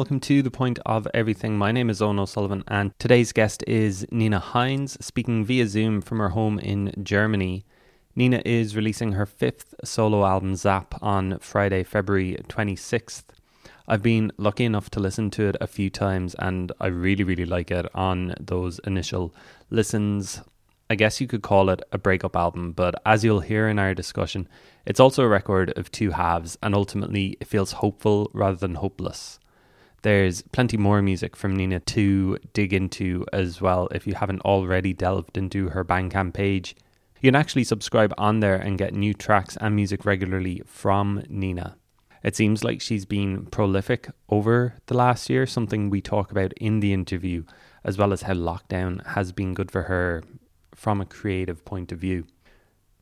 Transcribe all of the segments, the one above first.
Welcome to The Point of Everything. My name is Owen O'Sullivan and today's guest is Nina Hynes, speaking via Zoom from her home in Germany. Nina is releasing her fifth solo album, Zap, on Friday, February 26th. I've been lucky enough to listen to it a few times and I really, really like it on those initial listens. I guess you could call it a breakup album, but as you'll hear in our discussion, it's also a record of two halves and ultimately it feels hopeful rather than hopeless. There's plenty more music from Nina to dig into as well if you haven't already delved into her Bandcamp page. You can actually subscribe on there and get new tracks and music regularly from Nina. It seems like she's been prolific over the last year, something we talk about in the interview, as well as how lockdown has been good for her from a creative point of view.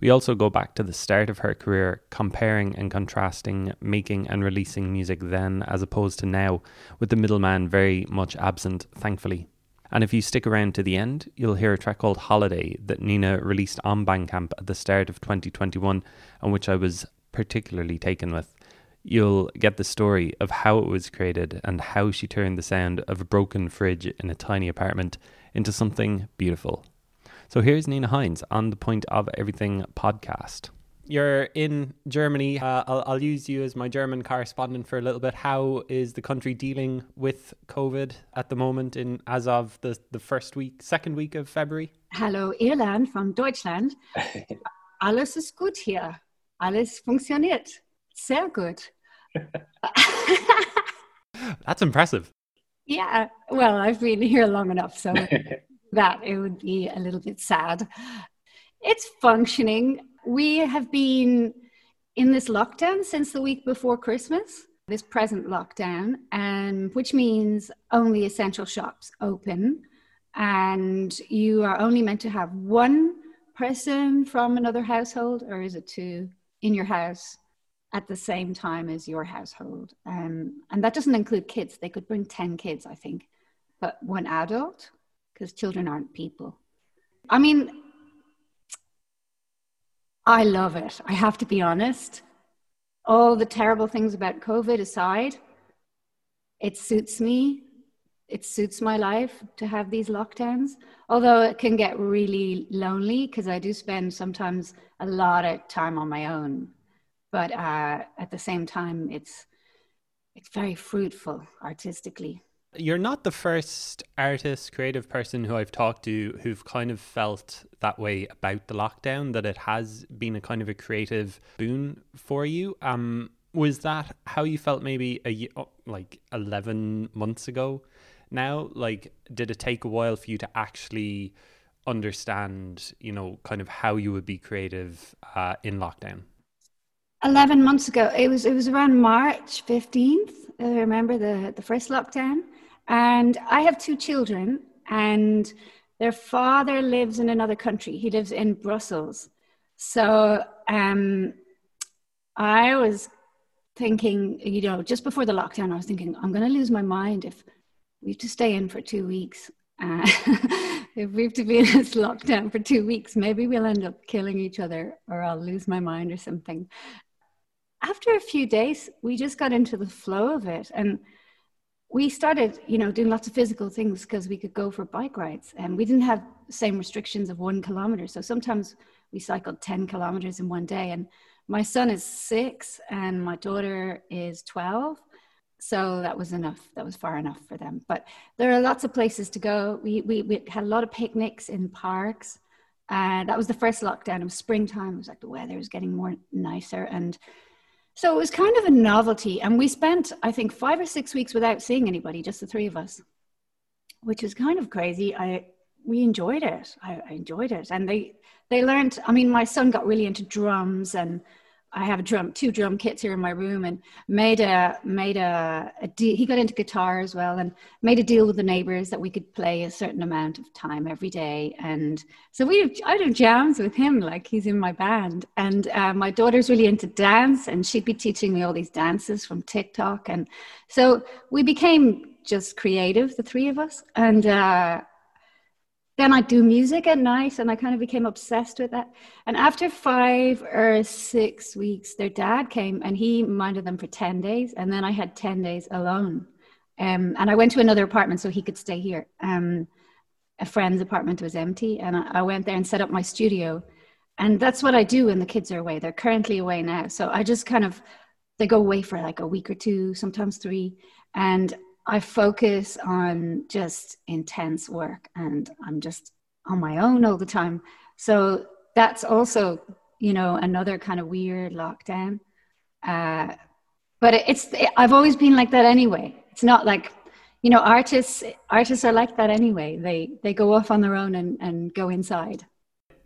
We also go back to the start of her career, comparing and contrasting making and releasing music then as opposed to now, with the middleman very much absent, thankfully. And if you stick around to the end, you'll hear a track called Holiday that Nina released on Bandcamp at the start of 2021, and which I was particularly taken with. You'll get the story of how it was created and how she turned the sound of a broken fridge in a tiny apartment into something beautiful. So here's Nina Hynes on the Point of Everything podcast. You're in Germany. Uh, I'll, I'll use you as my German correspondent for a little bit. How is the country dealing with COVID at the moment, in as of the, the first week, second week of February? Hallo Irland from Deutschland. Alles ist gut hier. Alles funktioniert. Sehr gut. That's impressive. Yeah, well, I've been here long enough, so that it would be a little bit sad. It's functioning. We have been in this lockdown since the week before Christmas, this present lockdown, and which means only essential shops open. And you are only meant to have one person from another household, or is it two, in your house at the same time as your household. Um, and that doesn't include kids. They could bring 10 kids, I think, but one adult because children aren't people. I mean, I love it. I have to be honest. All the terrible things about COVID aside, it suits me. It suits my life to have these lockdowns. Although it can get really lonely because I do spend sometimes a lot of time on my own. But uh, at the same time, it's it's very fruitful artistically. You're not the first artist, creative person who I've talked to who've kind of felt that way about the lockdown, that it has been a kind of a creative boon for you. Um, was that how you felt maybe a oh, like 11 months ago now? Like, did it take a while for you to actually understand, you know, kind of how you would be creative uh, in lockdown? 11 months ago, it was, it was around March 15th. I remember the, the first lockdown. And I have two children, and their father lives in another country. He lives in Brussels. So um, I was thinking, you know, just before the lockdown, I was thinking, I'm going to lose my mind if we have to stay in for two weeks. Uh, if we have to be in this lockdown for two weeks, maybe we'll end up killing each other or I'll lose my mind or something. After a few days, we just got into the flow of it. And we started, you know, doing lots of physical things because we could go for bike rides and we didn't have the same restrictions of one kilometer. So sometimes we cycled 10 kilometers in one day. And my son is six and my daughter is 12. So that was enough. That was far enough for them. But there are lots of places to go. We, we, we had a lot of picnics in parks. Uh, that was the first lockdown. It was springtime. It was like the weather was getting more nicer. And so it was kind of a novelty. And we spent, I think, five or six weeks without seeing anybody, just the three of us, which was kind of crazy. I we enjoyed it. I, I enjoyed it. And they they learned, I mean, my son got really into drums and I have a drum, two drum kits here in my room, and made a made a, a deal. He got into guitar as well, and made a deal with the neighbors that we could play a certain amount of time every day. And so we, have, I do jams with him, like he's in my band. And uh, my daughter's really into dance, and she'd be teaching me all these dances from TikTok. And so we became just creative, the three of us, and. Uh, then I do music at night, and I kind of became obsessed with that. And after five or six weeks, their dad came and he minded them for 10 days. And then I had 10 days alone. Um, and I went to another apartment so he could stay here. Um, a friend's apartment was empty, and I, I went there and set up my studio. And that's what I do when the kids are away. They're currently away now. So I just kind of, they go away for like a week or two, sometimes three. And I focus on just intense work and I'm just on my own all the time. So that's also, you know, another kind of weird lockdown. Uh, but it's, I've always been like that anyway. It's not like, you know, artists, artists are like that anyway. They, they go off on their own and, and go inside.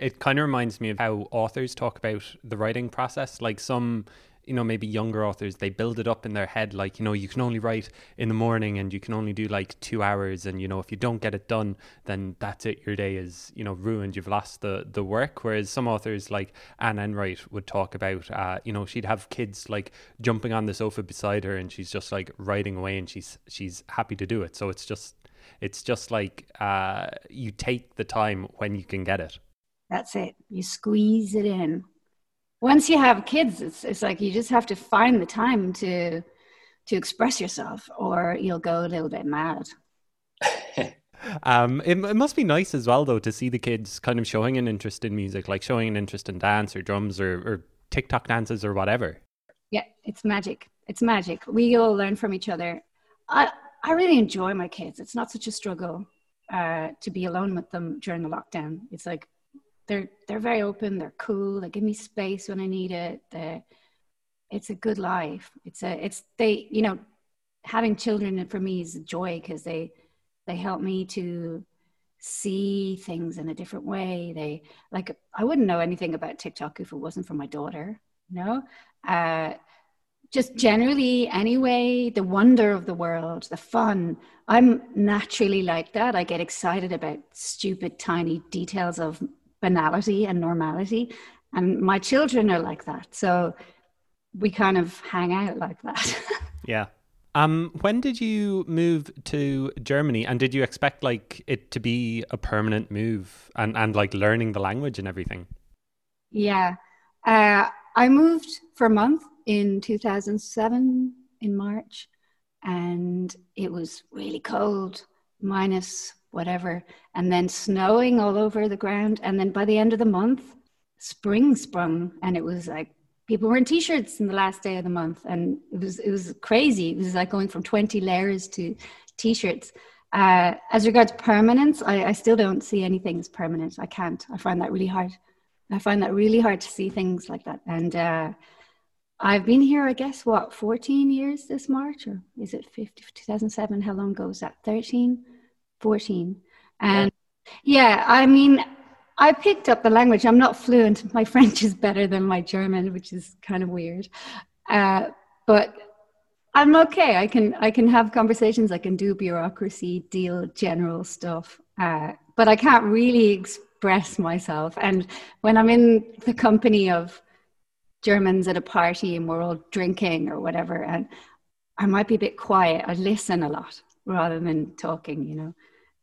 It kind of reminds me of how authors talk about the writing process. Like some you know maybe younger authors they build it up in their head like you know you can only write in the morning and you can only do like two hours and you know if you don't get it done then that's it your day is you know ruined. You've lost the the work. Whereas some authors like Anne Enright would talk about uh, you know she'd have kids like jumping on the sofa beside her and she's just like writing away and she's she's happy to do it. So it's just it's just like uh, you take the time when you can get it. That's it. You squeeze it in once you have kids, it's it's like you just have to find the time to to express yourself, or you'll go a little bit mad. um, it, it must be nice as well, though, to see the kids kind of showing an interest in music, like showing an interest in dance or drums or, or TikTok dances or whatever. Yeah, it's magic. It's magic. We all learn from each other. I I really enjoy my kids. It's not such a struggle uh, to be alone with them during the lockdown. It's like they're they're very open they're cool they give me space when i need it they it's a good life. It's a it's they you know having children for me is a joy because they they help me to see things in a different way. They like i wouldn't know anything about tiktok if it wasn't for my daughter you know? Uh just generally anyway the wonder of the world the fun i'm naturally like that. I get excited about stupid tiny details of banality and normality. And my children are like that. So we kind of hang out like that. yeah. Um, when did you move to Germany, and did you expect like it to be a permanent move and and like learning the language and everything? Yeah, uh, I moved for a month in 2007 in March, and it was really cold, minus whatever, and then snowing all over the ground. And then by the end of the month, spring sprung, and it was like people were in t-shirts in the last day of the month, and it was it was crazy. It was like going from twenty layers to t-shirts. Uh, as regards permanence, I, I still don't see anything as permanent. I can't. I find that really hard. I find that really hard to see things like that. And uh, I've been here, I guess, what, 14 years this March, or is it 50, 2007? How long ago was that? 13? 14. And yeah. yeah, I mean, I picked up the language. I'm not fluent. My French is better than my German, which is kind of weird. Uh, but I'm okay. I can I can have conversations. I can do bureaucracy, deal general stuff. Uh, but I can't really express myself. And when I'm in the company of Germans at a party and we're all drinking or whatever, and I might be a bit quiet. I listen a lot rather than talking. You know.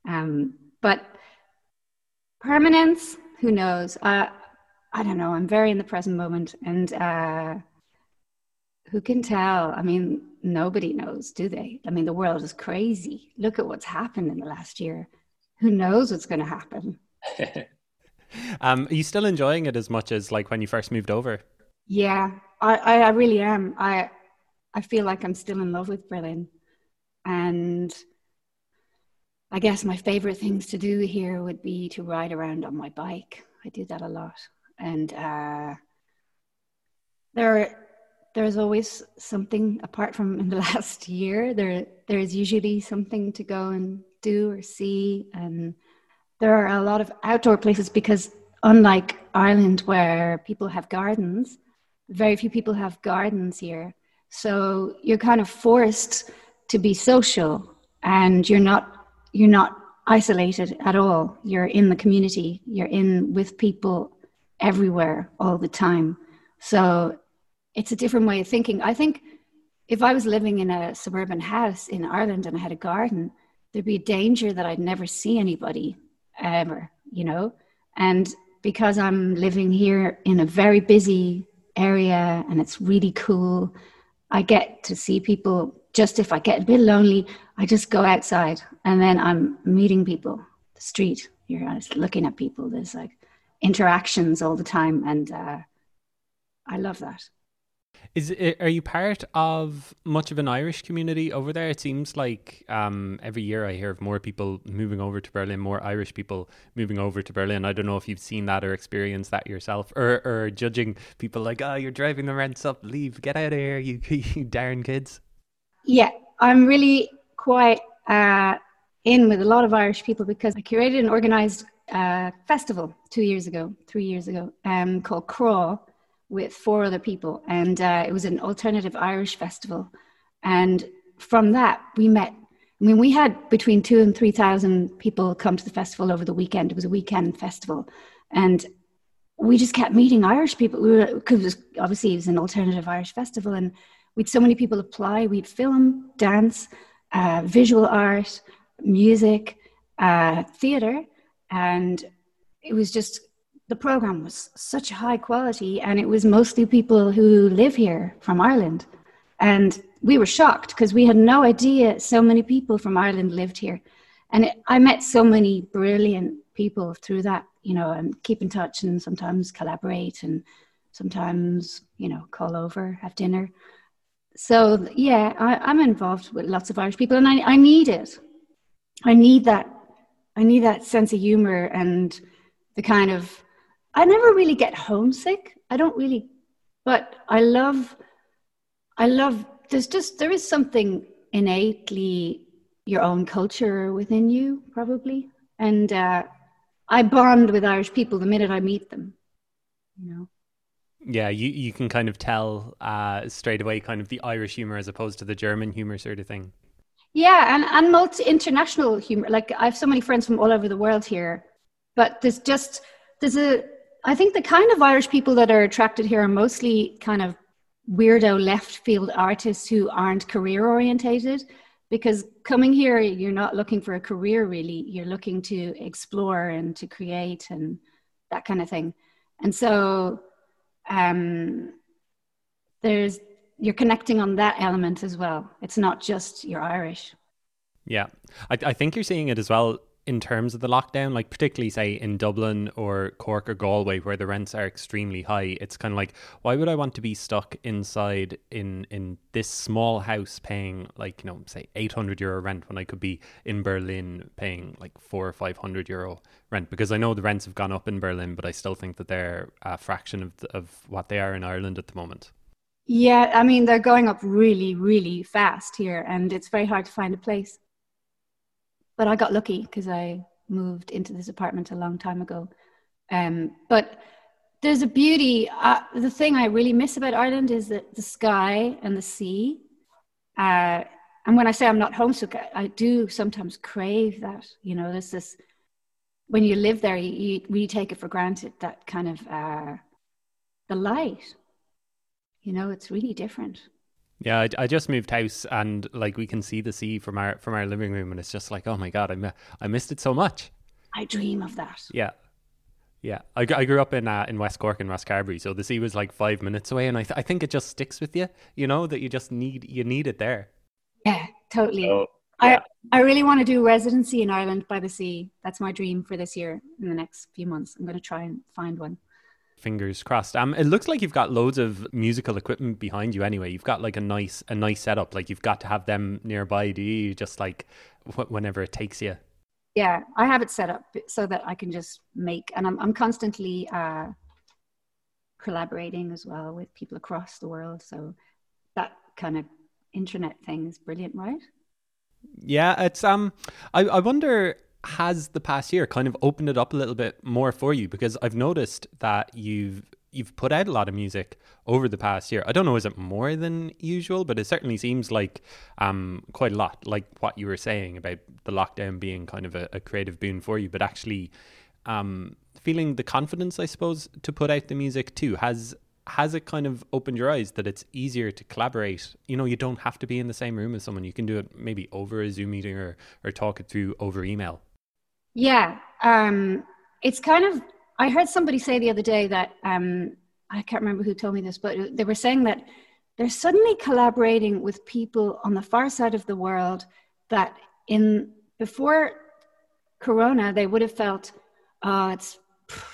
Um, but permanence, who knows? Uh, I don't know. I'm very in the present moment, and uh, who can tell? I mean, nobody knows, do they? I mean, the world is crazy. Look at what's happened in the last year. Who knows what's going to happen? um, are you still enjoying it as much as like when you first moved over? Yeah, I, I, I really am. I I feel like I'm still in love with Berlin, and I guess my favorite things to do here would be to ride around on my bike. I do that a lot, and uh, there there's always something apart from in the last year. There there's usually something to go and do or see, and there are a lot of outdoor places because unlike Ireland where people have gardens, very few people have gardens here. So you're kind of forced to be social, and you're not you're not isolated at all. You're in the community, you're in with people everywhere all the time. So it's a different way of thinking. I think if I was living in a suburban house in Ireland and I had a garden, there'd be a danger that I'd never see anybody ever, you know? And because I'm living here in a very busy area and it's really cool, I get to see people just if I get a bit lonely, I just go outside and then I'm meeting people, the street. You're just looking at people. There's like interactions all the time. And uh, I love that. Is it, are you part of much of an Irish community over there? It seems like um, every year I hear of more people moving over to Berlin, more Irish people moving over to Berlin. I don't know if you've seen that or experienced that yourself, or, or judging people like, "Oh, you're driving the rents up. Leave, get out of here, you, you darn kids." Yeah, I'm really quite uh, in with a lot of Irish people because I curated and organised a festival two years ago, three years ago, um, called Craw with four other people, and uh, it was an alternative Irish festival. And from that, we met. I mean, we had between two and three thousand people come to the festival over the weekend. It was a weekend festival, and we just kept meeting Irish people. We were because obviously it was an alternative Irish festival, and we'd so many people apply. We'd film, dance, uh, visual art, music, uh, theater, and it was just the program was such high quality and it was mostly people who live here from Ireland. And we were shocked because we had no idea so many people from Ireland lived here. And it, I met so many brilliant people through that, you know, and keep in touch and sometimes collaborate and sometimes, you know, call over, have dinner. So, yeah, I, am involved with lots of Irish people and I, I need it. I need that. I need that sense of humor and the kind of I never really get homesick. I don't really, but I love, I love, there's just, there is something innately your own culture within you, probably. And uh, I bond with Irish people the minute I meet them, you know. Yeah, you, you can kind of tell uh, straight away kind of the Irish humor as opposed to the German humor sort of thing. Yeah, and, and multi international humor. Like I have so many friends from all over the world here, but there's just there's a I think the kind of Irish people that are attracted here are mostly kind of weirdo left field artists who aren't career orientated because coming here you're not looking for a career really you're looking to explore and to create and that kind of thing and so um, there's you're connecting on that element as well. It's not just you're irish. Yeah. I, I think you're seeing it as well in terms of the lockdown, like particularly say in Dublin or Cork or Galway where the rents are extremely high, it's kind of like why would I want to be stuck inside in in this small house paying like you know say 800 euro rent when I could be in Berlin paying like 4 or 500 euro rent because I know the rents have gone up in Berlin but I still think that they're a fraction of the, of what they are in Ireland at the moment. Yeah, I mean they're going up really really fast here and it's very hard to find a place but I got lucky because I moved into this apartment a long time ago. Um, but there's a beauty. Uh, the thing I really miss about Ireland is that the sky and the sea. Uh, and when I say I'm not homesick, I, I, do sometimes crave that. You know, there's this when you live there, you, you really take it for granted that kind of uh, the light. You know, it's really different. Yeah, I, I, just moved house and like we can see the sea from our from our living room, and it's just like, oh my god, I I missed it so much. I dream of that. Yeah, yeah. I, I grew up in uh, in West Cork in Rosscarbery, so the sea was like five minutes away, and I th- I think it just sticks with you. You know that you just need you need it there. Yeah, totally. So, yeah. I I really want to do residency in Ireland by the sea. That's my dream for this year. In the next few months, I'm going to try and find one fingers crossed. Um, it looks like you've got loads of musical equipment behind you. Anyway, you've got like a nice a nice setup. Like you've got to have them nearby. Do you just like wh- whenever it takes you? Yeah, I have it set up so that I can just make, and I'm I'm constantly uh, collaborating as well with people across the world. So that kind of internet thing is brilliant, right? Yeah, it's um, I I wonder has the past year kind of opened it up a little bit more for you? Because I've noticed that you've you've put out a lot of music over the past year. I don't know, is it more than usual? But it certainly seems like um, quite a lot, like what you were saying about the lockdown being kind of a, a creative boon for you, but actually um, feeling the confidence, I suppose, to put out the music too. Has has it kind of opened your eyes that it's easier to collaborate? You know, you don't have to be in the same room as someone. You can do it maybe over a Zoom meeting or or talk it through over email. Yeah, um, it's kind of. I heard somebody say the other day that um, I can't remember who told me this, but they were saying that they're suddenly collaborating with people on the far side of the world that in before corona they would have felt oh it's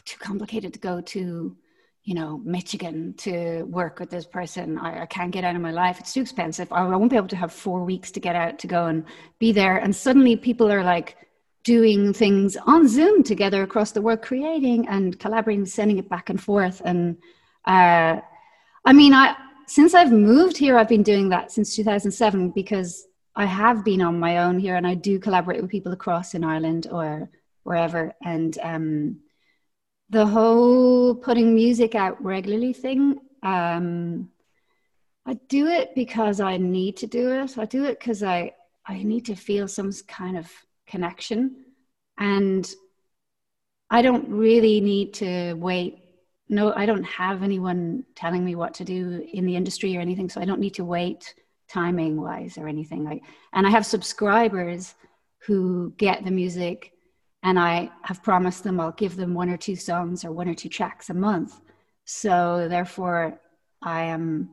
too complicated to go to you know michigan to work with this person. I, I, can't get out of my life. It's too expensive. I, I won't be able to have four weeks to get out to go and be there. And suddenly people are like doing things on zoom together across the world creating and collaborating sending it back and forth and uh, i mean i since i've moved here i've been doing that since 2007 because I have been on my own here, and I do collaborate with people across in Ireland or wherever. And um, the whole putting music out regularly thing, um, I do it because I need to do it. I do it because I I need to feel some kind of connection, and I don't really need to wait. No, I don't have anyone telling me what to do in the industry or anything, so I don't need to wait timing wise or anything. Like and i have subscribers who get the music and i have promised them i'll give them one or two songs or one or two tracks a month. So therefore i am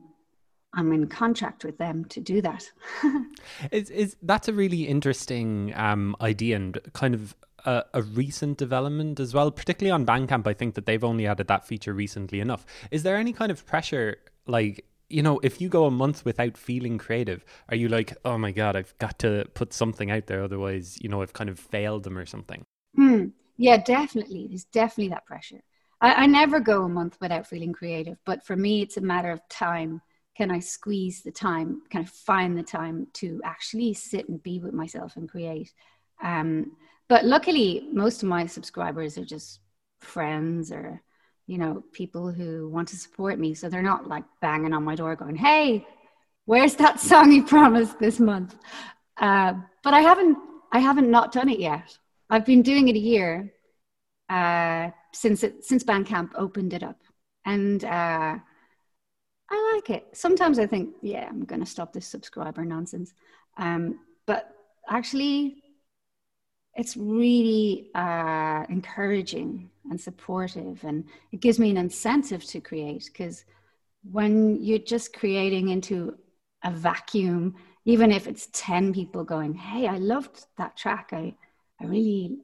i'm in contract with them to do that is, is that's a really interesting um, idea and kind of a, a, recent development as well, particularly on Bandcamp. I think that they've only added that feature recently enough. Is there any kind of pressure, like you know, if you go a month without feeling creative, are you like, oh my God, I've got to put something out there, otherwise, you know, I've kind of failed them or something? Hmm. Yeah, definitely. There's definitely that pressure. I, I never go a month without feeling creative, but for me, it's a matter of time. Can I squeeze the time? Can I find the time to actually sit and be with myself and create? Um, but luckily, most of my subscribers are just friends or you know, people who want to support me. So they're not like banging on my door going, hey, where's that song you promised this month? Uh, but I haven't, I haven't not done it yet. I've been doing it a year uh, since it, since Bandcamp opened it up. And uh, I like it. Sometimes I think, yeah, I'm going to stop this subscriber nonsense. Um, but actually, it's really uh, encouraging and supportive and it gives me an incentive to create because when you're just creating into a vacuum even if it's 10 people going hey i loved that track i i really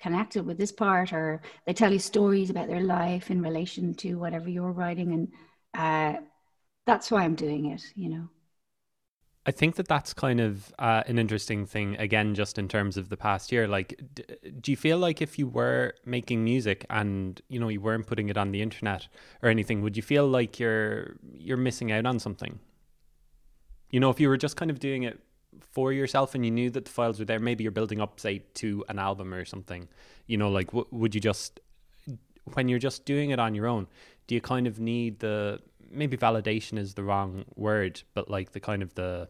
connected with this part or they tell you stories about their life in relation to whatever you're writing and uh, that's why i'm doing it you know I think that that's kind of uh, an interesting thing, again, just in terms of the past year. Like, d- do you feel like if you were making music and you know you weren't putting it on the internet or anything, would you feel like you're you're missing out on something? You know, if you were just kind of doing it for yourself and you knew that the files were there, maybe you're building up, say, to an album or something. You know, like, w- would you just when you're just doing it on your own, do you kind of need the maybe validation is the wrong word, but like the kind of the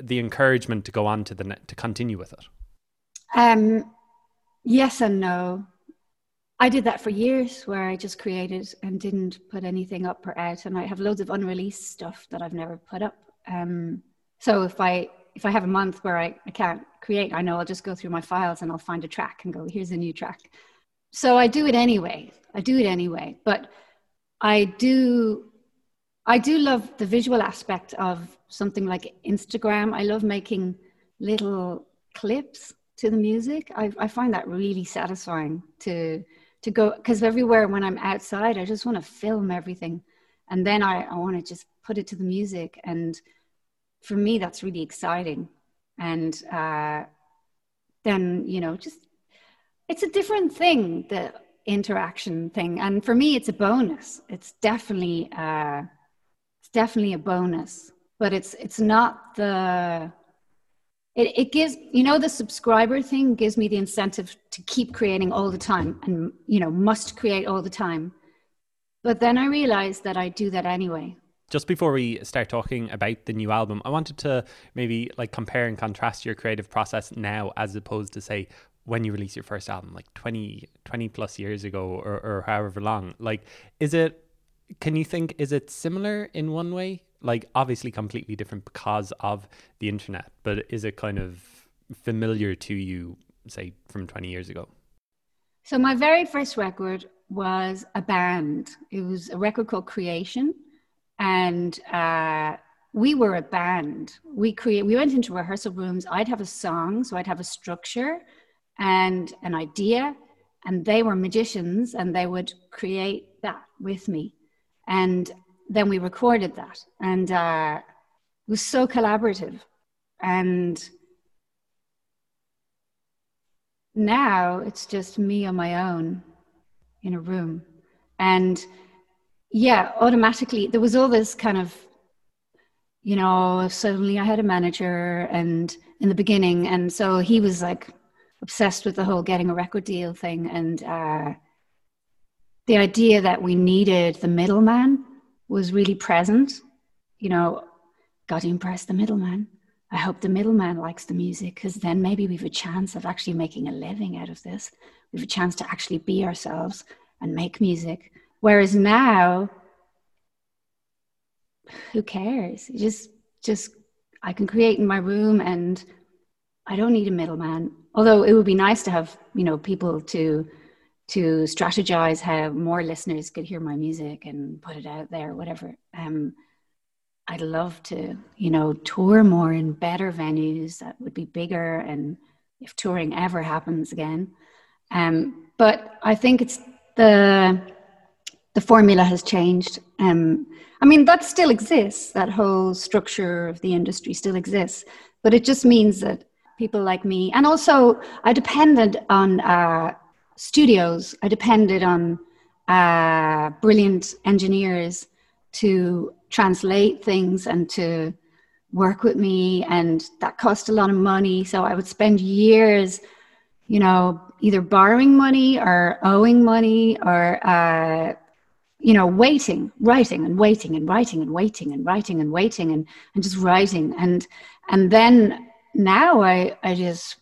the encouragement to go on to the net to continue with it? Um, yes and no. I did that for years where I just created and didn't put anything up or out, and I have loads of unreleased stuff that I've never put up. Um, so if I if I have a month where I, I can't create, I know I'll just go through my files and I'll find a track and go, here's a new track. So I do it anyway. I do it anyway, but I do I do love the visual aspect of something like Instagram. I love making little clips to the music. I, I find that really satisfying to to go because everywhere when I'm outside, I just want to film everything, and then I, I want to just put it to the music. And for me, that's really exciting. And uh, then you know, just it's a different thing the interaction thing, and for me, it's a bonus. It's definitely. Uh, definitely a bonus, but it's it's not the it, it gives you know the subscriber thing gives me the incentive to keep creating all the time and you know must create all the time. But then i realized that i do that anyway. Just before we start talking about the new album i wanted to maybe like compare and contrast your creative process now as opposed to say when you release your first album like 20 20 plus years ago or, or however long. Like is it can you think is it similar in one way like obviously completely different because of the internet but is it kind of familiar to you say from 20 years ago so my very first record was a band it was a record called creation and uh, we were a band. We create. We went into rehearsal rooms. I'd have a song, so I'd have a structure and an idea, and they were magicians, and they would create that with me, and then we recorded that, and uh, it was so collaborative, and now it's just me on my own in a room. And yeah automatically there was all this kind of you know suddenly i had a manager and in the beginning and so he was like obsessed with the whole getting a record deal thing. And uh, the idea that we needed the middleman was really present you know got to impress the middleman I hope the middleman likes the music because then maybe we have a chance of actually making a living out of this. We have a chance to actually be ourselves and make music. Whereas now, who cares? just, just, I can create in my room and I don't need a middleman. Although it would be nice to have, you know, people to to strategize how more listeners could hear my music and put it out there, whatever. Um, I'd love to, you know, tour more in better venues that would be bigger and if touring ever happens again. Um, but I think it's the the formula has changed. Um, I mean, that still exists. That whole structure of the industry still exists, but it just means that people like me, and also I depended on uh, studios. I depended on uh, brilliant engineers to translate things and to work with me and that cost a lot of money so i would spend years you know either borrowing money or owing money or uh, you know waiting writing and waiting and writing and waiting and writing and waiting and, and just writing and and then now i i just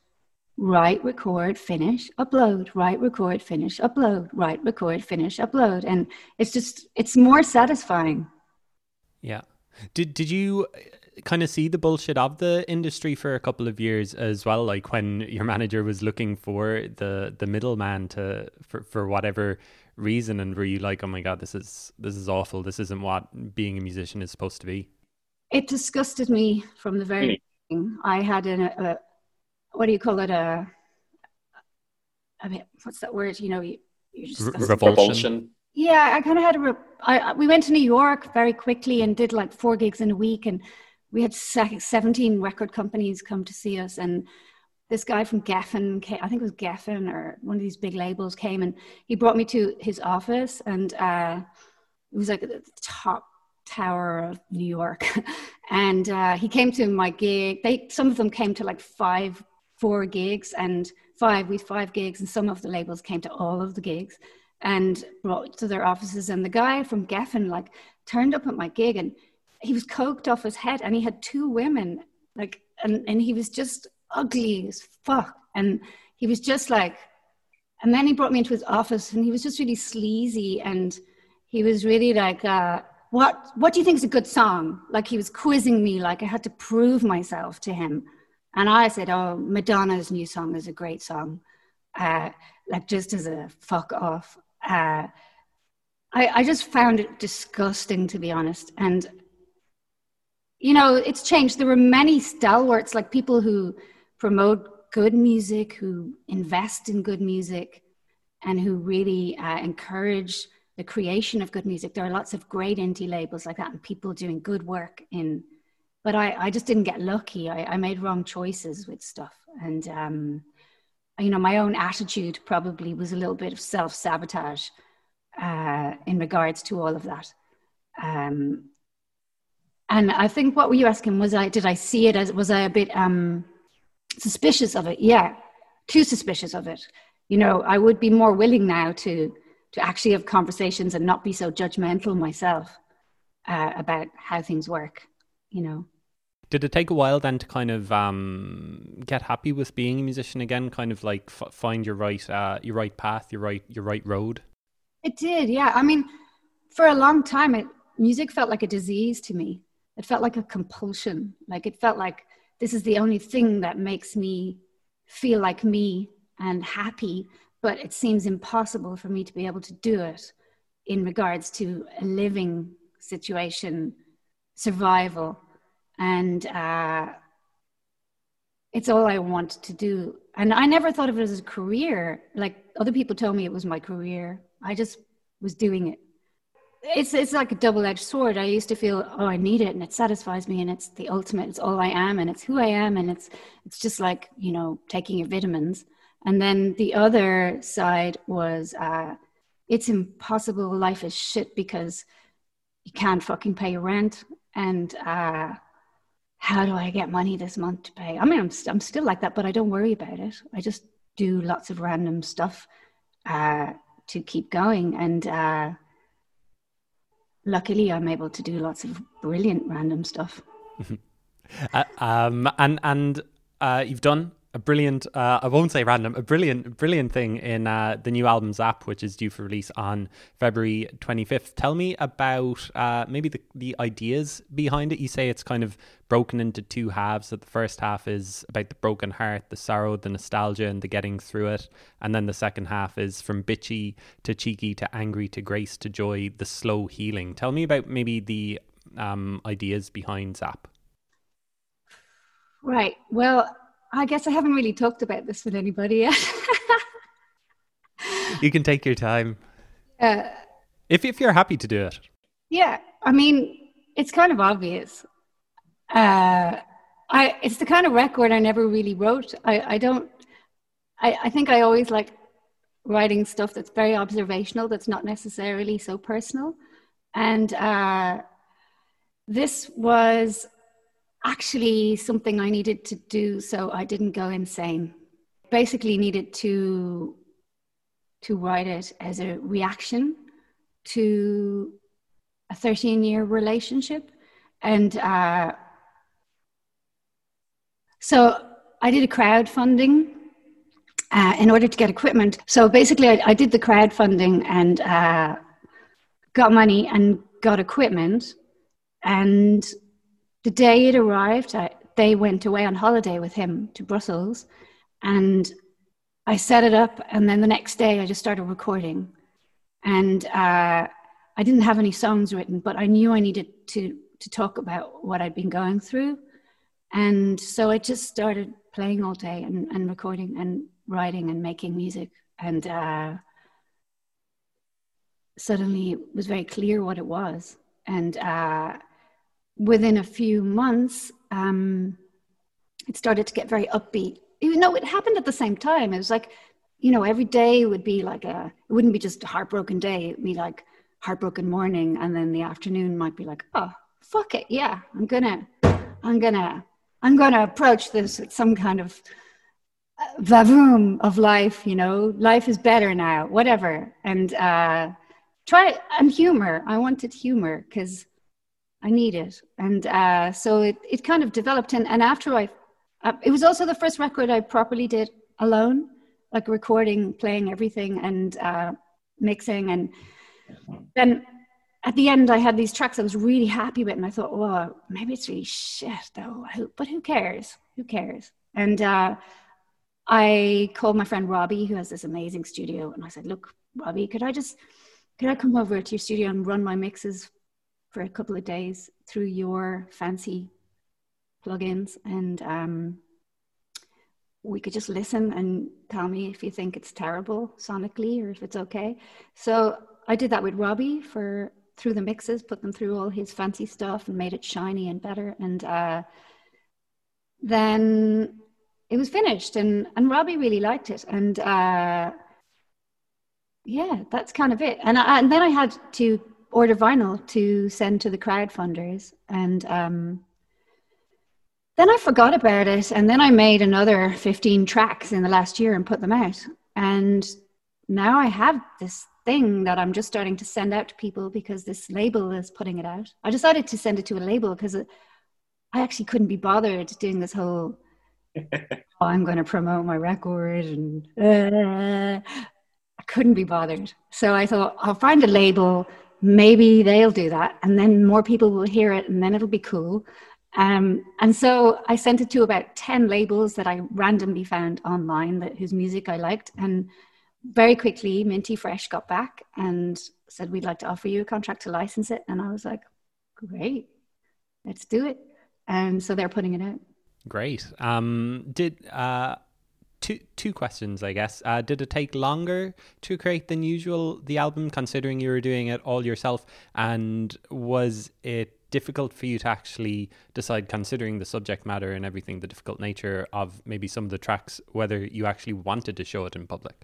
write record finish upload write record finish upload write record finish upload and it's just it's more satisfying yeah. Did did you uh, kind of see the bullshit of the industry for a couple of years as well? Like when your manager was looking for the the middleman to for for whatever reason, and were you like, oh my god, this is this is awful. This isn't what being a musician is supposed to be. It disgusted me from the very beginning. I had an, a, what do you call it a I mean, what's that word? You know, you, you just revulsion. Yeah, I kind of had a. Re- I, we went to New York very quickly and did like four gigs in a week, and we had 17 record companies come to see us. And this guy from Geffen, came, I think it was Geffen or one of these big labels, came and he brought me to his office, and uh, it was like at the top tower of New York. and uh, he came to my gig. They some of them came to like five, four gigs, and five with five gigs, and some of the labels came to all of the gigs and brought to their offices. And the guy from Geffen like turned up at my gig and he was coked off his head and he had two women like and, and he was just ugly as fuck. And he was just like and then he brought me into his office and he was just really sleazy and he was really like uh, what what do you think is a good song like he was quizzing me like i had to prove myself to him and i said oh madonna's new song is a great song uh, like just as a fuck off uh, I, I just found it disgusting, to be honest. And, you know, it's changed. There were many stalwarts, like people who promote good music, who invest in good music, and who really uh, encourage the creation of good music. There are lots of great indie labels like that, and people doing good work in. But I, I just didn't get lucky. I, I made wrong choices with stuff, and um, you know, my own attitude probably was a little bit of self sabotage uh, in regards to all of that. Um, and I think what were you asking? Was I did I see it as was I a bit um, suspicious of it? Yeah, too suspicious of it. You know, I would be more willing now to to actually have conversations and not be so judgmental myself uh, about how things work. You know. Did it take a while then to kind of um, get happy with being a musician again? Kind of like f- find your right uh, your right path, your right your right road. It did, yeah. I mean, for a long time, it music felt like a disease to me. It felt like a compulsion. Like it felt like this is the only thing that makes me feel like me and happy. But it seems impossible for me to be able to do it in regards to a living situation, survival, and uh, it's all I want to do. And I never thought of it as a career. Like other people told me it was my career. I just was doing it. It's it's like a double edged sword. I used to feel, oh, I need it, and it satisfies me, and it's the ultimate. It's all I am, and it's who I am, and it's it's just like you know taking your vitamins. And then the other side was, uh, it's impossible. Life is shit because you can't fucking pay rent, and uh, how do I get money this month to pay? I mean, I'm, I'm still like that, but I don't worry about it. I just do lots of random stuff uh, to keep going. And uh, luckily, I'm able to do lots of brilliant random stuff. uh, um, and and uh, you've done a brilliant, uh, I won't say random, a brilliant, brilliant thing in uh, the new album Zap, which is due for release on February 25th. Tell me about uh, maybe the, the ideas behind it. You say it's kind of broken into two halves. That the first half is about the broken heart, the sorrow, the nostalgia, and the getting through it. And then the second half is from bitchy to cheeky to angry to grace to joy, the slow healing. Tell me about maybe the um, ideas behind Zap. Right. Well, I guess I haven't really talked about this with anybody yet. you can take your time. Uh, if if you're happy to do it. Yeah, I mean, it's kind of obvious. Uh, I it's the kind of record I never really wrote. I I don't. I I think I always like writing stuff that's very observational. That's not necessarily so personal, and uh, this was actually something I needed to do so I didn't go insane. Basically, needed to to write it as a reaction to a 13 year relationship, and uh, so I did a crowdfunding. Uh, in order to get equipment. So basically, I, I did the crowdfunding and uh, got money and got equipment. And the day it arrived, I, they went away on holiday with him to Brussels, and I set it up. And then the next day, I just started recording, and uh, I didn't have any songs written, but I knew I needed to to talk about what I'd been going through, and so I just started playing all day and, and recording and writing and making music, and uh, suddenly it was very clear what it was, and. Uh, within a few months, um, it started to get very upbeat. Even though it happened at the same time, it was like, you know, every day would be like a, it wouldn't be just a heartbroken day. It'd be like heartbroken morning. And then the afternoon might be like, oh, fuck it. Yeah, I'm gonna, I'm gonna, I'm gonna approach this with some kind of uh, vavoom of life, you know, life is better now, whatever. And, uh, try and humor. I wanted humor because I need it. And uh, so it, it kind of developed. And, and after I, uh, it was also the first record I properly did alone, like recording, playing everything and uh, mixing. And then at the end, I had these tracks I was really happy with. And I thought, well, maybe it's really shit though. But who cares? Who cares? And uh, I called my friend Robbie, who has this amazing studio. And I said, look, Robbie, could I just, could I come over to your studio and run my mixes for a couple of days through your fancy plugins and um, we could just listen and tell me if you think it's terrible sonically or if it's okay. So I did that with Robbie for through the mixes, put them through all his fancy stuff and made it shiny and better. And uh, then it was finished, and and Robbie really liked it. And uh, yeah, that's kind of it. And I, and then I had to order vinyl to send to the crowdfunders. And um, then I forgot about it. And then I made another 15 tracks in the last year and put them out. And now I have this thing that I'm just starting to send out to people because this label is putting it out. I decided to send it to a label because I actually couldn't be bothered doing this whole. oh, I'm going to promote my record and uh, I couldn't be bothered. So I thought I'll find a label maybe they'll do that and then more people will hear it and then it'll be cool um, and so i sent it to about 10 labels that i randomly found online that whose music i liked and very quickly minty fresh got back and said we'd like to offer you a contract to license it and i was like great, let's do it. And so they're putting it out. Great. Um, did uh, two two questions, I guess. Uh, did it take longer to create than usual the album, considering you were doing it all yourself? And was it difficult for you to actually decide, considering the subject matter and everything, the difficult nature of maybe some of the tracks, whether you actually wanted to show it in public?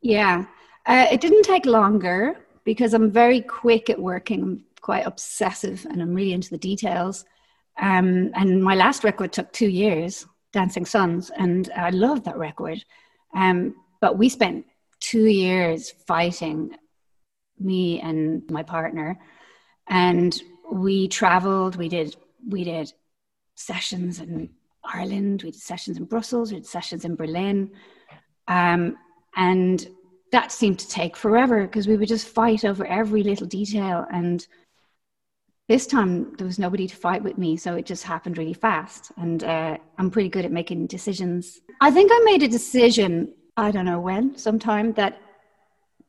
Yeah, uh, it didn't take longer because I'm very quick at working. I'm quite obsessive and I'm really into the details. Um, and my last record took two years, Dancing Suns, and I love that record. Um, but we spent two years fighting, me and my partner, and we traveled. We did we did sessions in Ireland. We did sessions in Brussels. We did sessions in Berlin, um, and that seemed to take forever because we would just fight over every little detail. And this time there was nobody to fight with me, so it just happened really fast. And uh, I'm pretty good at making decisions. I think I made a decision. I don't know when, sometime that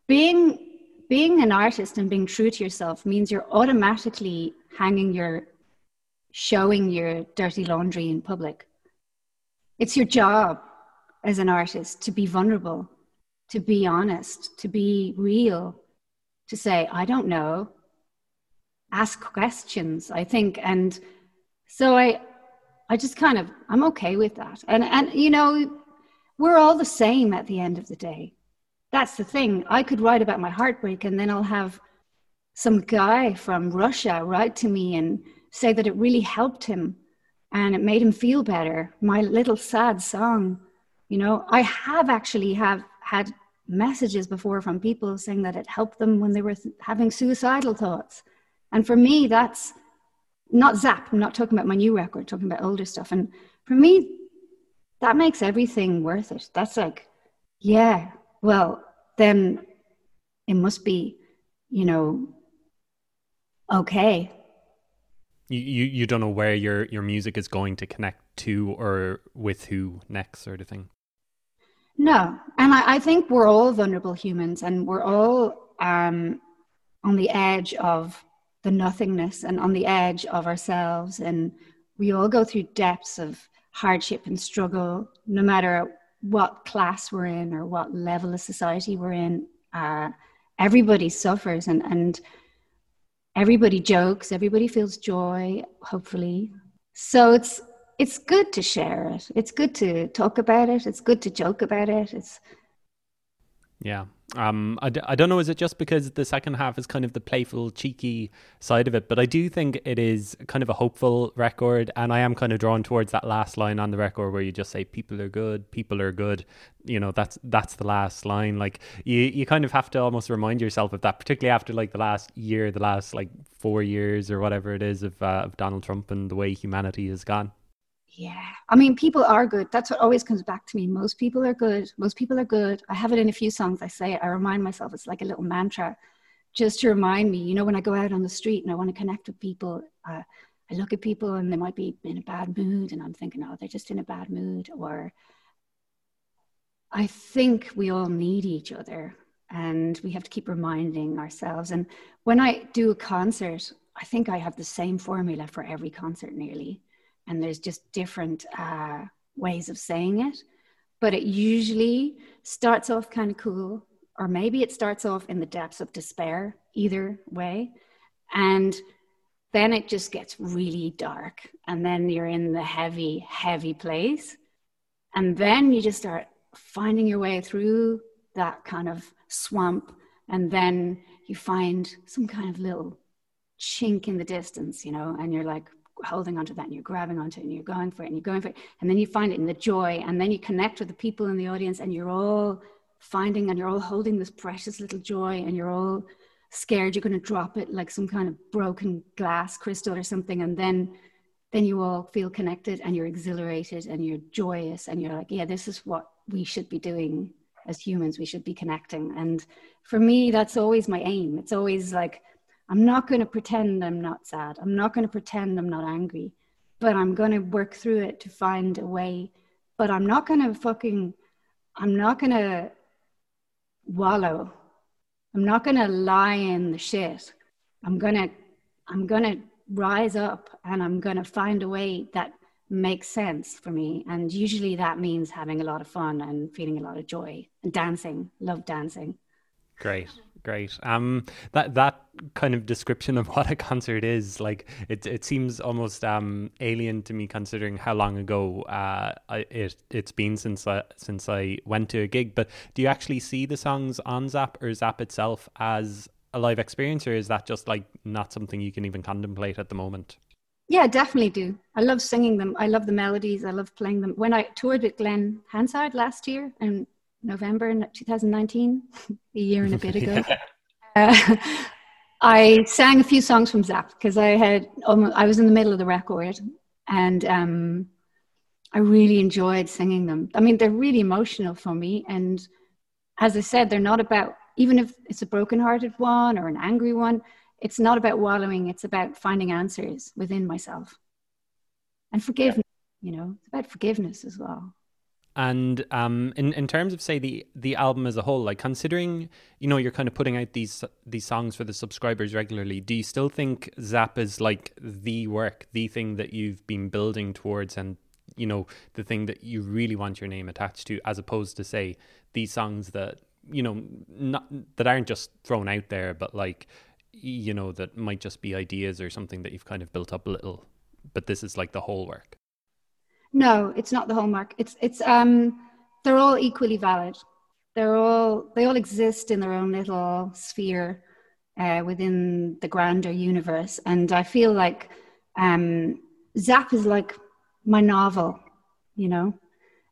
being being an artist and being true to yourself means you're automatically hanging your showing your dirty laundry in public it's your job as an artist to be vulnerable to be honest to be real to say i don't know ask questions i think and so i i just kind of i'm okay with that and and you know we're all the same at the end of the day that's the thing. I could write about my heartbreak and then I'll have some guy from Russia write to me and say that it really helped him and it made him feel better. My little sad song, you know, I have actually have had messages before from people saying that it helped them when they were th- having suicidal thoughts. And for me, that's not zap. I'm not talking about my new record, talking about older stuff. And for me, that makes everything worth it. That's like, yeah, well, then it must be, you know, okay. You, you you don't know where your your music is going to connect to or with who next sort of thing. No, and I, I think we're all vulnerable humans, and we're all um, on the edge of the nothingness and on the edge of ourselves, and we all go through depths of hardship and struggle, no matter what class we're in or what level of society we're in. Uh, everybody suffers and, and everybody jokes, everybody feels joy, hopefully. So it's it's good to share it. It's good to talk about it. It's good to joke about it. It's yeah. Um, I d- I don't know, is it just because the second half is kind of the playful, cheeky side of it? But I do think it is kind of a hopeful record. And I am kind of drawn towards that last line on the record where you just say, people are good, people are good. You know, that's that's the last line. Like, you, you kind of have to almost remind yourself of that, particularly after like the last year, the last like four years or whatever it is of, uh, of Donald Trump and the way humanity has gone. Yeah. I mean, people are good. That's what always comes back to me. Most people are good. Most people are good. I have it in a few songs. I say it. I remind myself. It's like a little mantra just to remind me, you know, when I go out on the street and I want to connect with people, uh, I look at people and they might be in a bad mood and I'm thinking, oh, they're just in a bad mood. Or I think we all need each other and we have to keep reminding ourselves. And when I do a concert, I think I have the same formula for every concert nearly and there's just different uh, ways of saying it. But it usually starts off kind of cool, or maybe it starts off in the depths of despair, either way. And then it just gets really dark. And then you're in the heavy, heavy place. And then you just start finding your way through that kind of swamp. And then you find some kind of little chink in the distance, you know, and you're like, holding onto that and you're grabbing onto it and you're going for it and you're going for it. And then you find it in the joy and then you connect with the people in the audience and you're all finding and you're all holding this precious little joy and you're all scared you're going to drop it like some kind of broken glass crystal or something. And then then you all feel connected and you're exhilarated and you're joyous and you're like yeah this is what we should be doing as humans. We should be connecting. And for me that's always my aim. It's always like I'm not going to pretend I'm not sad. I'm not going to pretend I'm not angry, but I'm going to work through it to find a way. But I'm not going to fucking, I'm not going to wallow. I'm not going to lie in the shit. I'm going to I'm going to rise up and I'm going to find a way that makes sense for me. And usually that means having a lot of fun and feeling a lot of joy and dancing. Love dancing. Great. Great. Um, that that kind of description of what a concert is, like it, it seems almost um alien to me, considering how long ago uh it it's been since I since I went to a gig. But do you actually see the songs on Zap or Zap itself as a live experience, or is that just like not something you can even contemplate at the moment? Yeah, definitely do. I love singing them. I love the melodies. I love playing them. When I toured with Glen Hansard last year in November 2019, a year and a bit ago, uh, I sang a few songs from Zap because I had almost, I was in the middle of the record and um, I really enjoyed singing them. I mean, they're really emotional for me. And as I said, they're not about, even if it's a broken-hearted one or an angry one, it's not about wallowing it's about finding answers within myself and forgiveness yeah. you know it's about forgiveness as well and um, in in terms of say the the album as a whole, like considering you know you're kind of putting out these these songs for the subscribers regularly, do you still think Zap is like the work, the thing that you've been building towards, and you know the thing that you really want your name attached to, as opposed to say these songs that you know not that aren't just thrown out there, but like you know, that might just be ideas or something that you've kind of built up a little, but this is like the whole work? No, it's not the hallmark. It's it's um they're all equally valid. They're all they all exist in their own little sphere uh, within the grander universe, and I feel like um, Zap is like my novel, you know,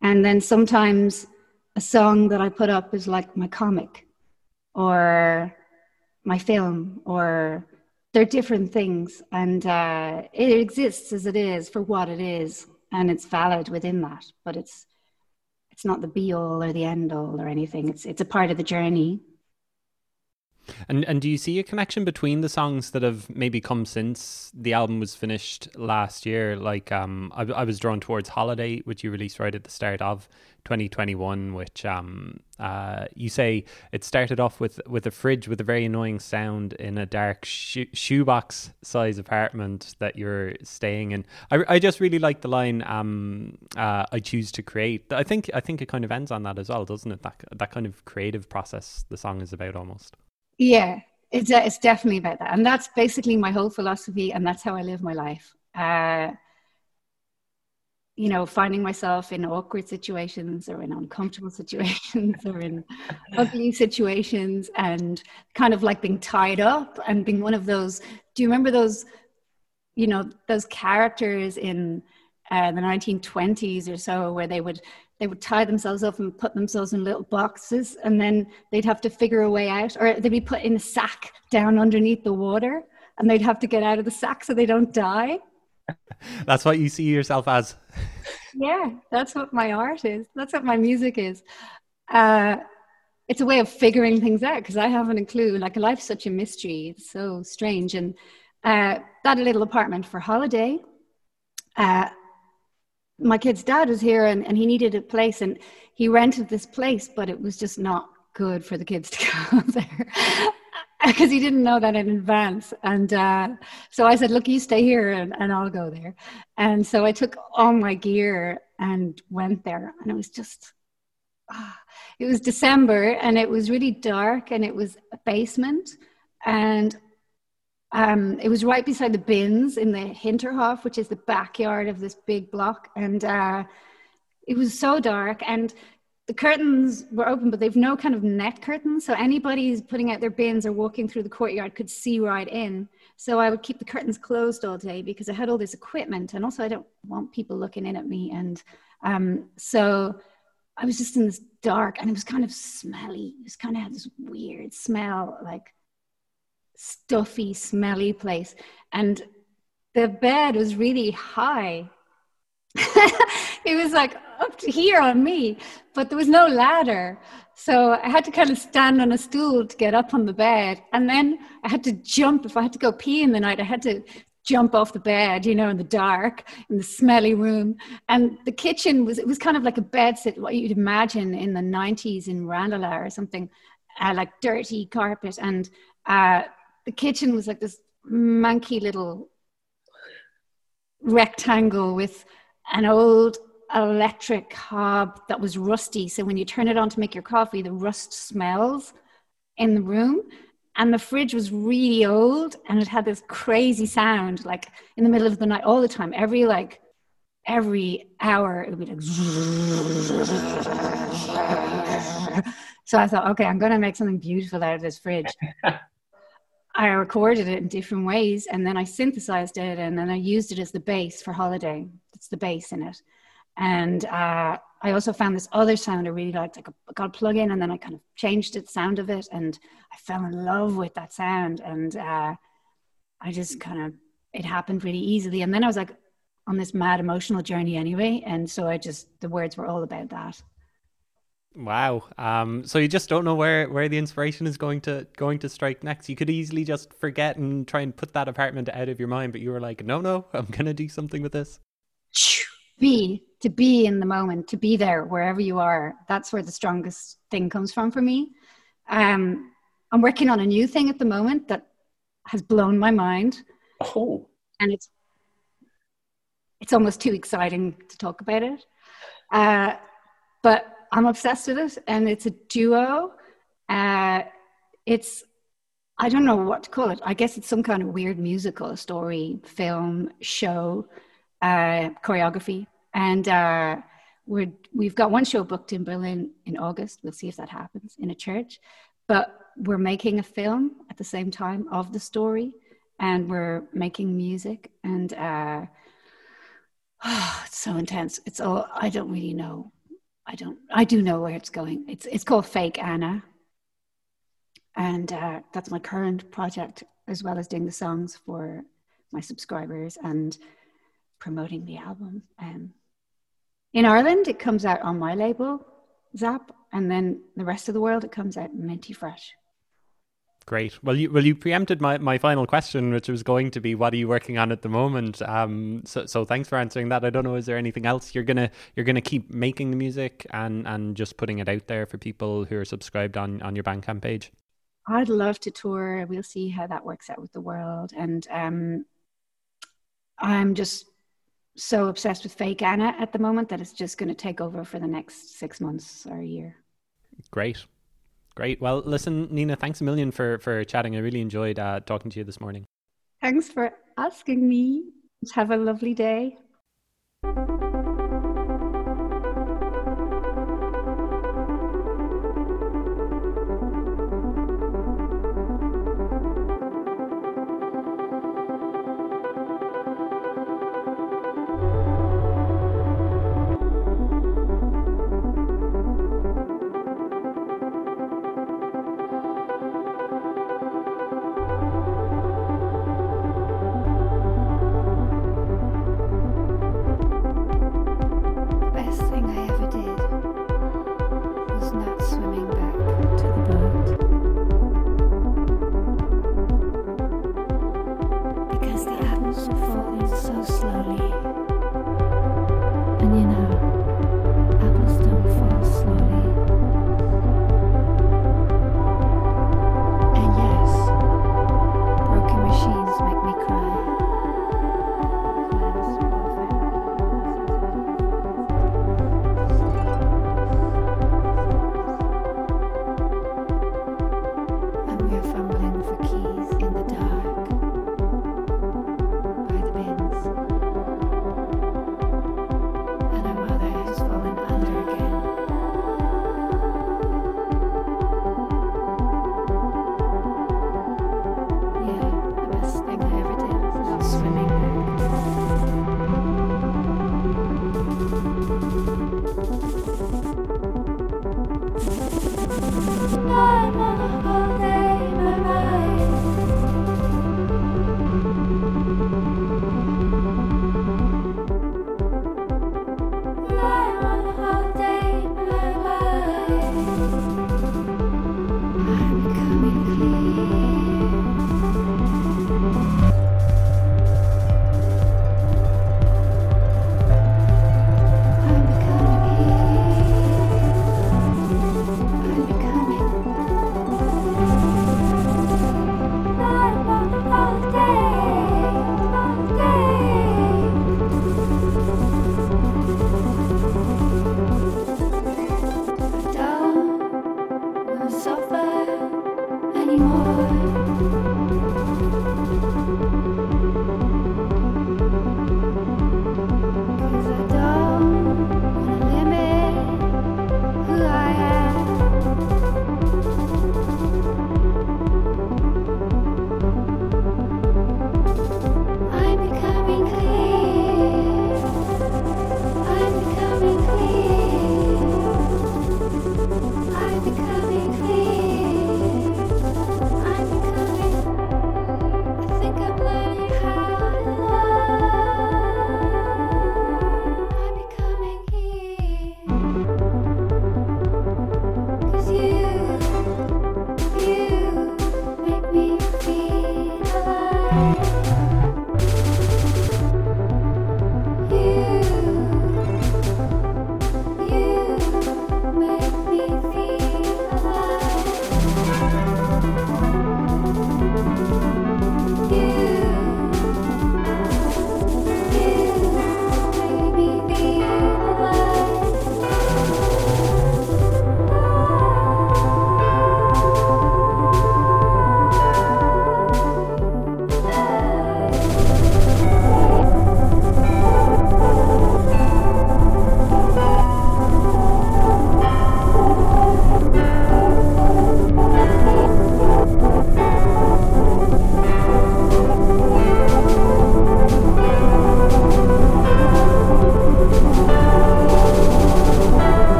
and then sometimes a song that I put up is like my comic, or my film or they're different things and uh, it exists as it is for what it is and it's valid within that but it's it's not the be all or the end all or anything. It's it's a part of the journey and and do you see a connection between the songs that have maybe come since the album was finished last year? Like um, I, I was drawn towards Holiday, which you released right at the start of 2021, which um, uh, you say it started off with with a fridge with a very annoying sound in a dark sho- shoebox size apartment that you're staying in. I, I just really like the line um, uh, "I choose to create." I think I think it kind of ends on that as well, doesn't it? That that kind of creative process the song is about almost. Yeah, it's uh, it's definitely about that, and that's basically my whole philosophy, and that's how I live my life. Uh, you know, finding myself in awkward situations or in uncomfortable situations or in ugly situations and kind of like being tied up and being one of those. Do you remember those, you know, those characters in uh, the 1920s or so where they would they would tie themselves up and put themselves in little boxes and then they'd have to figure a way out or they'd be put in a sack down underneath the water and they'd have to get out of the sack so they don't die. That's what you see yourself as. Yeah that's what my art is. That's what my music is. Uh, it's a way of figuring things out because i haven't a clue. Like life's such a mystery. It's so strange. And uh, that little apartment for holiday uh, my kid's dad was here and, and he needed a place and he rented this place, but it was just not good for the kids to go there because he didn't know that in advance. And uh, so I said, Look, you stay here and, and I'll go there. And so I took all my gear and went there. And it was just, ah, it was December and it was really dark and it was a basement. And um, it was right beside the bins in the Hinterhof, which is the backyard of this big block. And uh, it was so dark. And the curtains were open, but they've no kind of net curtains. So anybody who's putting out their bins or walking through the courtyard could see right in. So I would keep the curtains closed all day because I had all this equipment. And also, I don't want people looking in at me. And um, so I was just in this dark and it was kind of smelly. It was kind of had this weird smell, like stuffy, smelly place. And the bed was really high. it was like up to here on me, but there was no ladder. So I had to kind of stand on a stool to get up on the bed. And then I had to jump. If I had to go pee in the night, I had to jump off the bed, you know, in the dark, in the smelly room. And the kitchen was, it was kind of like a bed set, what you'd imagine in the 90s in Ranelagh or something, uh, like dirty carpet. And uh, the kitchen was like this manky little rectangle with an old electric hob that was rusty. So when you turn it on to make your coffee, the rust smells in the room. And the fridge was really old and it had this crazy sound, like in the middle of the night all the time. Every like every hour it would be like so I thought, okay, I'm gonna make something beautiful out of this fridge. I recorded it in different ways and then I synthesized it and then I used it as the bass for holiday. It's the bass in it. And uh, I also found this other sound I really liked. I got a plug in and then I kind of changed the sound of it and I fell in love with that sound. And uh, I just kind of, it happened really easily. And then I was like on this mad emotional journey anyway. And so I just, the words were all about that. Wow. Um, so you just don't know where, where the inspiration is going to going to strike next. You could easily just forget and try and put that apartment out of your mind, but you were like, no, no, I'm gonna do something with this. Be to be in the moment, to be there wherever you are. That's where the strongest thing comes from for me. Um, I'm working on a new thing at the moment that has blown my mind. Oh. And it's it's almost too exciting to talk about it. Uh, but I'm obsessed with it, and it's a duo. Uh, it's I don't know what to call it. I guess it's some kind of weird musical, story, film, show, uh, choreography, and uh, we're we've got one show booked in Berlin in August. We'll see if that happens in a church, but we're making a film at the same time of the story, and we're making music, and uh, oh, it's so intense. It's all I don't really know I don't. I do know where it's going. It's it's called Fake Anna, and uh, that's my current project, as well as doing the songs for my subscribers and promoting the album. Um, in Ireland, it comes out on my label, Zap, and then the rest of the world, it comes out Minty Fresh. Great. Well, you well you preempted my, my final question, which was going to be, what are you working on at the moment? Um, so so thanks for answering that. I don't know, is there anything else you're gonna you're gonna keep making the music and and just putting it out there for people who are subscribed on on your Bandcamp page? I'd love to tour. We'll see how that works out with the world, and um, I'm just so obsessed with Fake Anna at the moment that it's just going to take over for the next six months or a year. Great. Great. Well, listen, Nina, thanks a million for, for chatting. I really enjoyed uh, talking to you this morning. Thanks for asking me. Have a lovely day.